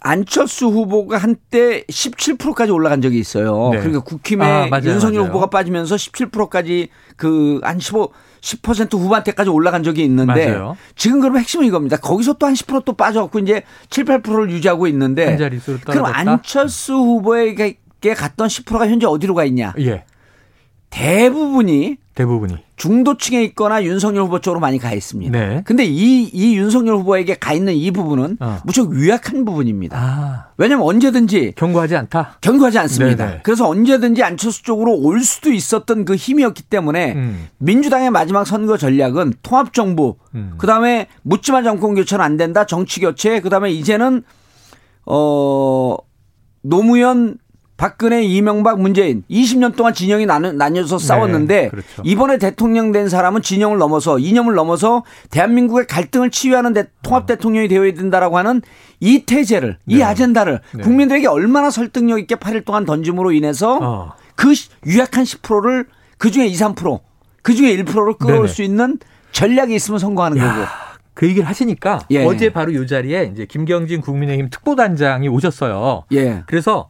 Speaker 3: 안철수 후보가 한때 17%까지 올라간 적이 있어요.
Speaker 2: 네.
Speaker 3: 그러니까 국힘에
Speaker 2: 아, 맞아요,
Speaker 3: 윤석열
Speaker 2: 맞아요.
Speaker 3: 후보가 빠지면서 17%까지 그 한 15, 10% 후반대까지 올라간 적이 있는데
Speaker 2: 맞아요.
Speaker 3: 지금 그러면 핵심은 이겁니다. 거기서 또 한 10%또 빠져갖고 이제 7, 8%를 유지하고 있는데 그럼. 안철수 후보에게 갔던 10%가 현재 어디로 가 있냐?
Speaker 2: 예.
Speaker 3: 대부분이
Speaker 2: 대부분이.
Speaker 3: 중도층에 있거나 윤석열 후보 쪽으로 많이 가 있습니다.
Speaker 2: 네.
Speaker 3: 근데 이, 이 윤석열 후보에게 가 있는 이 부분은
Speaker 2: 어.
Speaker 3: 무척 유약한 부분입니다.
Speaker 2: 아,
Speaker 3: 왜냐하면 언제든지
Speaker 2: 경고하지 않다.
Speaker 3: 경고하지 않습니다.
Speaker 2: 네네.
Speaker 3: 그래서 언제든지 안철수 쪽으로 올 수도 있었던 그 힘이었기 때문에
Speaker 2: 음.
Speaker 3: 민주당의 마지막 선거 전략은 통합 정부,
Speaker 2: 음.
Speaker 3: 그 다음에 묻지마 정권 교체는 안 된다, 정치 교체, 그 다음에 이제는 어 노무현 박근혜, 이명박, 문재인 20년 동안 진영이 나뉘, 나뉘어서 싸웠는데
Speaker 2: 그렇죠.
Speaker 3: 이번에 대통령 된 사람은 진영을 넘어서 이념을 넘어서 대한민국의 갈등을 치유하는 대- 통합 대통령이 되어야 된다라고 하는 이 태제를 이
Speaker 2: 네.
Speaker 3: 아젠다를
Speaker 2: 네.
Speaker 3: 국민들에게 얼마나 설득력 있게 8일 동안 던짐으로 인해서
Speaker 2: 어.
Speaker 3: 그 시- 유약한 10%를 그 중에 2, 3%, 그 중에 1%를 끌어올
Speaker 2: 네네.
Speaker 3: 수 있는 전략이 있으면 성공하는 거고.
Speaker 2: 그 얘기를 하시니까
Speaker 3: 예.
Speaker 2: 어제 바로 이 자리에 이제 김경진 국민의힘 특보단장이 오셨어요.
Speaker 3: 예.
Speaker 2: 그래서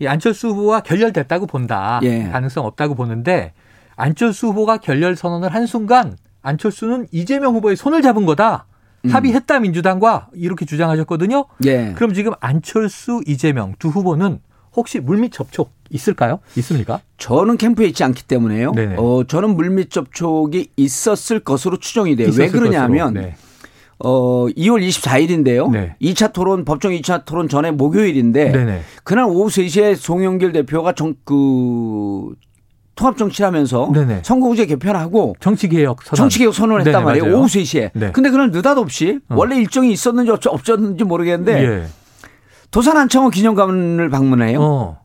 Speaker 2: 이 안철수 후보와 결렬됐다고 본다.
Speaker 3: 예.
Speaker 2: 가능성 없다고 보는데 안철수 후보가 결렬 선언을 한 순간 안철수는 이재명 후보의 손을 잡은 거다.
Speaker 3: 음.
Speaker 2: 합의했다 민주당과 이렇게 주장하셨거든요.
Speaker 3: 예.
Speaker 2: 그럼 지금 안철수, 이재명 두 후보는 혹시 물밑 접촉 있을까요? 있습니까?
Speaker 3: 저는 캠프에 있지 않기 때문에요.
Speaker 2: 네네.
Speaker 3: 어, 저는 물밑 접촉이 있었을 것으로 추정이 돼요. 왜
Speaker 2: 있었을
Speaker 3: 그러냐
Speaker 2: 것으로.
Speaker 3: 하면
Speaker 2: 네.
Speaker 3: 어, 2월 24일인데요.
Speaker 2: 네.
Speaker 3: 2차 토론 법정 2차 토론 전에 목요일인데
Speaker 2: 네네.
Speaker 3: 그날 오후 3시에 송영길 대표가 정, 그 통합 정치를 하면서
Speaker 2: 네네.
Speaker 3: 선거구제 개편하고
Speaker 2: 정치개혁 선언.
Speaker 3: 정치개혁 선언을 했단
Speaker 2: 네네,
Speaker 3: 말이에요.
Speaker 2: 맞아요.
Speaker 3: 오후 3시에.
Speaker 2: 네.
Speaker 3: 근데 그날 느닷없이
Speaker 2: 어.
Speaker 3: 원래 일정이 있었는지 없- 없었는지 모르겠는데
Speaker 2: 예.
Speaker 3: 도산 안창호 기념관을 방문해요.
Speaker 2: 어.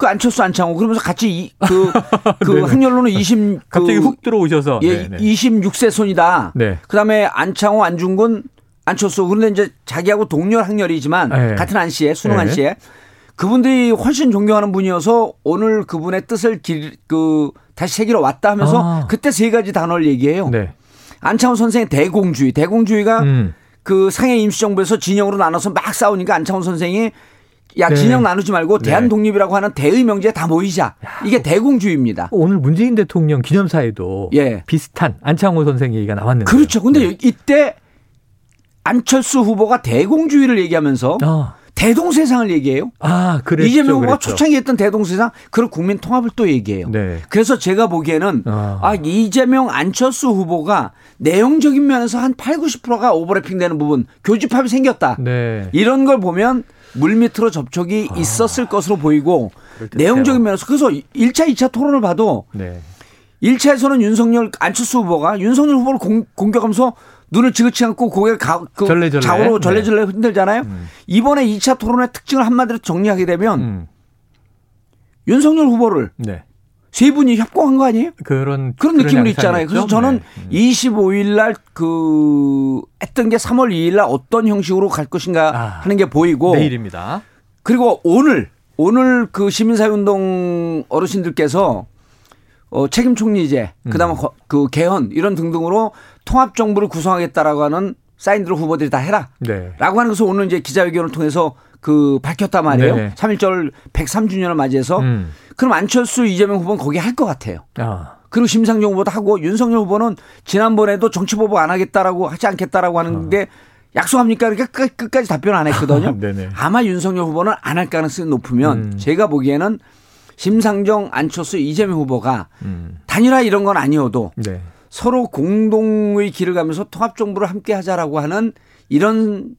Speaker 3: 그 안철수 안창호 그러면서 같이 이, 그, 그. 학렬로는 20
Speaker 2: 갑자기
Speaker 3: 그,
Speaker 2: 훅 들어오셔서.
Speaker 3: 예,
Speaker 2: 네네.
Speaker 3: 26세 손이다.
Speaker 2: 네.
Speaker 3: 그다음에 안창호, 안중근, 안철수 그런데 이제 자기하고 동료 학렬이지만
Speaker 2: 네.
Speaker 3: 같은 안 씨에 수능
Speaker 2: 네.
Speaker 3: 안 씨에 그분들이 훨씬 존경하는 분이어서 오늘 그분의 뜻을 길, 그 다시 새기러 왔다 하면서
Speaker 2: 아.
Speaker 3: 그때 세 가지 단어를 얘기해요.
Speaker 2: 네.
Speaker 3: 안창호 선생의 대공주의, 대공주의가
Speaker 2: 음.
Speaker 3: 그 상해 임시정부에서 진영으로 나눠서 막 싸우니까 안창호 선생이 야
Speaker 2: 네.
Speaker 3: 진영 나누지 말고
Speaker 2: 네.
Speaker 3: 대한 독립이라고 하는 대의 명제에 다 모이자. 이게 대공주의입니다.
Speaker 2: 오늘 문재인 대통령 기념사에도
Speaker 3: 예.
Speaker 2: 비슷한 안창호 선생 얘기가 나왔는데.
Speaker 3: 그렇죠. 근데 이때 안철수 후보가 대공주의를 얘기하면서
Speaker 2: 아,
Speaker 3: 대동세상을 얘기해요.
Speaker 2: 아 그랬죠.
Speaker 3: 이재명 후보가
Speaker 2: 그랬죠.
Speaker 3: 초창기 했던 대동세상 그리고 국민 통합을 또 얘기해요.
Speaker 2: 네.
Speaker 3: 그래서 제가 보기에는
Speaker 2: 아.
Speaker 3: 아, 이재명 안철수 후보가 내용적인 면에서 한 8, 90%가 오버래핑 되는 부분 교집합이 생겼다.
Speaker 2: 네.
Speaker 3: 이런 걸 보면 물밑으로 접촉이 있었을 것으로 보이고. 내용적인 면에서 그래서 1차, 2차 토론을 봐도
Speaker 2: 네.
Speaker 3: 1차에서는 윤석열 안철수 후보가 윤석열 후보를 공, 공격하면서 눈을 지그치 않고 고개를 가, 그
Speaker 2: 절레절레.
Speaker 3: 좌우로
Speaker 2: 네.
Speaker 3: 절레절레 흔들잖아요. 이번에 2차 토론의 특징을 한마디로 정리하게 되면
Speaker 2: 음.
Speaker 3: 윤석열 후보를
Speaker 2: 네.
Speaker 3: 세 분이 협공한 거 아니에요?
Speaker 2: 그런
Speaker 3: 그런 느낌으로. 있잖아요. 그래서 저는
Speaker 2: 네. 음.
Speaker 3: 25일 날 그 했던 게 3월 2일 날 어떤 형식으로 갈 것인가
Speaker 2: 아.
Speaker 3: 하는 게 보이고
Speaker 2: 내일입니다.
Speaker 3: 그리고 오늘 오늘 그 시민사회운동 어르신들께서 어, 책임 총리제,
Speaker 2: 음.
Speaker 3: 그다음에 거- 그 개헌 이런 등등으로 통합 정부를 구성하겠다라고 하는 사인들을 후보들이 다 해라.
Speaker 2: 네.
Speaker 3: 라고 하는 것을 오늘 이제 기자회견을 통해서 그 밝혔단 말이에요.
Speaker 2: 네네.
Speaker 3: 3.1절 103주년을 맞이해서
Speaker 2: 음.
Speaker 3: 그럼 안철수 이재명 후보는 거기 할 것 같아요.
Speaker 2: 아.
Speaker 3: 그리고 심상정 후보도 하고 윤석열 후보는 지난번에도 정치 보복 안 하겠다라고 하지 않겠다라고 하는데 약속합니까? 그러니까 끝, 끝까지 답변 안 했거든요. 아마 윤석열 후보는 안 할 가능성이 높으면
Speaker 2: 음.
Speaker 3: 제가 보기에는 심상정, 안철수, 이재명 후보가
Speaker 2: 음.
Speaker 3: 단일화 이런 건 아니어도
Speaker 2: 네.
Speaker 3: 서로 공동의 길을 가면서 통합 정부를 함께 하자라고 하는 이런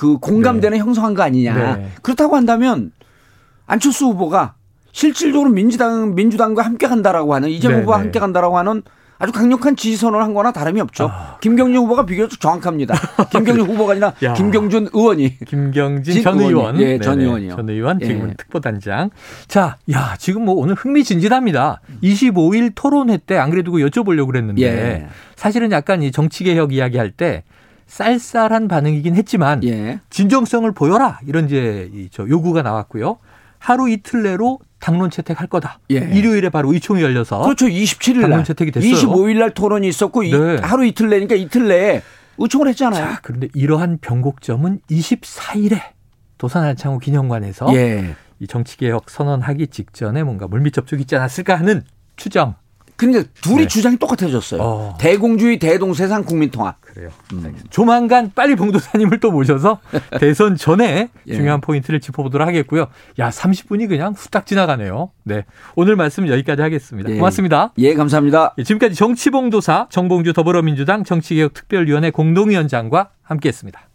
Speaker 3: 그 공감대는 형성한 거 아니냐.
Speaker 2: 네.
Speaker 3: 그렇다고 한다면 안철수 후보가 실질적으로 민주당 민주당과 함께 간다라고 하는 이재명
Speaker 2: 네,
Speaker 3: 후보와
Speaker 2: 네.
Speaker 3: 함께 간다라고 하는 아주 강력한 지지 선언을 한 거나 다름이 없죠. 김경준 후보가 비교적 정확합니다. 김경준 후보가 아니라
Speaker 2: 야.
Speaker 3: 김경준 의원이
Speaker 2: 김경진 진전
Speaker 3: 의원.
Speaker 2: 의원.
Speaker 3: 예, 전
Speaker 2: 네네.
Speaker 3: 의원이요.
Speaker 2: 전 의원, 지금은
Speaker 3: 예.
Speaker 2: 특보단장. 자, 야, 지금 뭐 오늘 흥미진진합니다. 25일 토론회 때 안 그래도 여쭤보려고 그랬는데
Speaker 3: 예.
Speaker 2: 사실은 약간 이 정치개혁 이야기할 때 쌀쌀한 반응이긴 했지만
Speaker 3: 예.
Speaker 2: 진정성을 보여라 이런 이제 이저 요구가 나왔고요. 하루 이틀 내로 당론 채택할 거다.
Speaker 3: 예.
Speaker 2: 일요일에 바로 의총이 열려서
Speaker 3: 그렇죠. 27일 날.
Speaker 2: 당론 채택이 됐어요.
Speaker 3: 25일 날 토론이 있었고 이-
Speaker 2: 네.
Speaker 3: 하루 이틀 내니까 이틀 내에 의총을 했잖아요.
Speaker 2: 자, 그런데 이러한 변곡점은 24일에 도산 한창호 기념관에서
Speaker 3: 예.
Speaker 2: 이 정치개혁 선언하기 직전에 뭔가 물밑 접촉이 있지 않았을까 하는 추정.
Speaker 3: 그러니까 둘이
Speaker 2: 네.
Speaker 3: 주장이 똑같아졌어요.
Speaker 2: 어.
Speaker 3: 대공주의 대동세상 국민통합.
Speaker 2: 그래요.
Speaker 3: 음.
Speaker 2: 조만간 빨리 봉도사님을 또 모셔서 대선 전에
Speaker 3: 예.
Speaker 2: 중요한 포인트를 짚어보도록 하겠고요. 야, 30분이 그냥 후딱 지나가네요. 네. 오늘 말씀 여기까지 하겠습니다.
Speaker 3: 예.
Speaker 2: 고맙습니다.
Speaker 3: 예, 감사합니다.
Speaker 2: 예, 지금까지 정치봉도사 정봉주 더불어민주당 정치개혁특별위원회 공동위원장과 함께했습니다.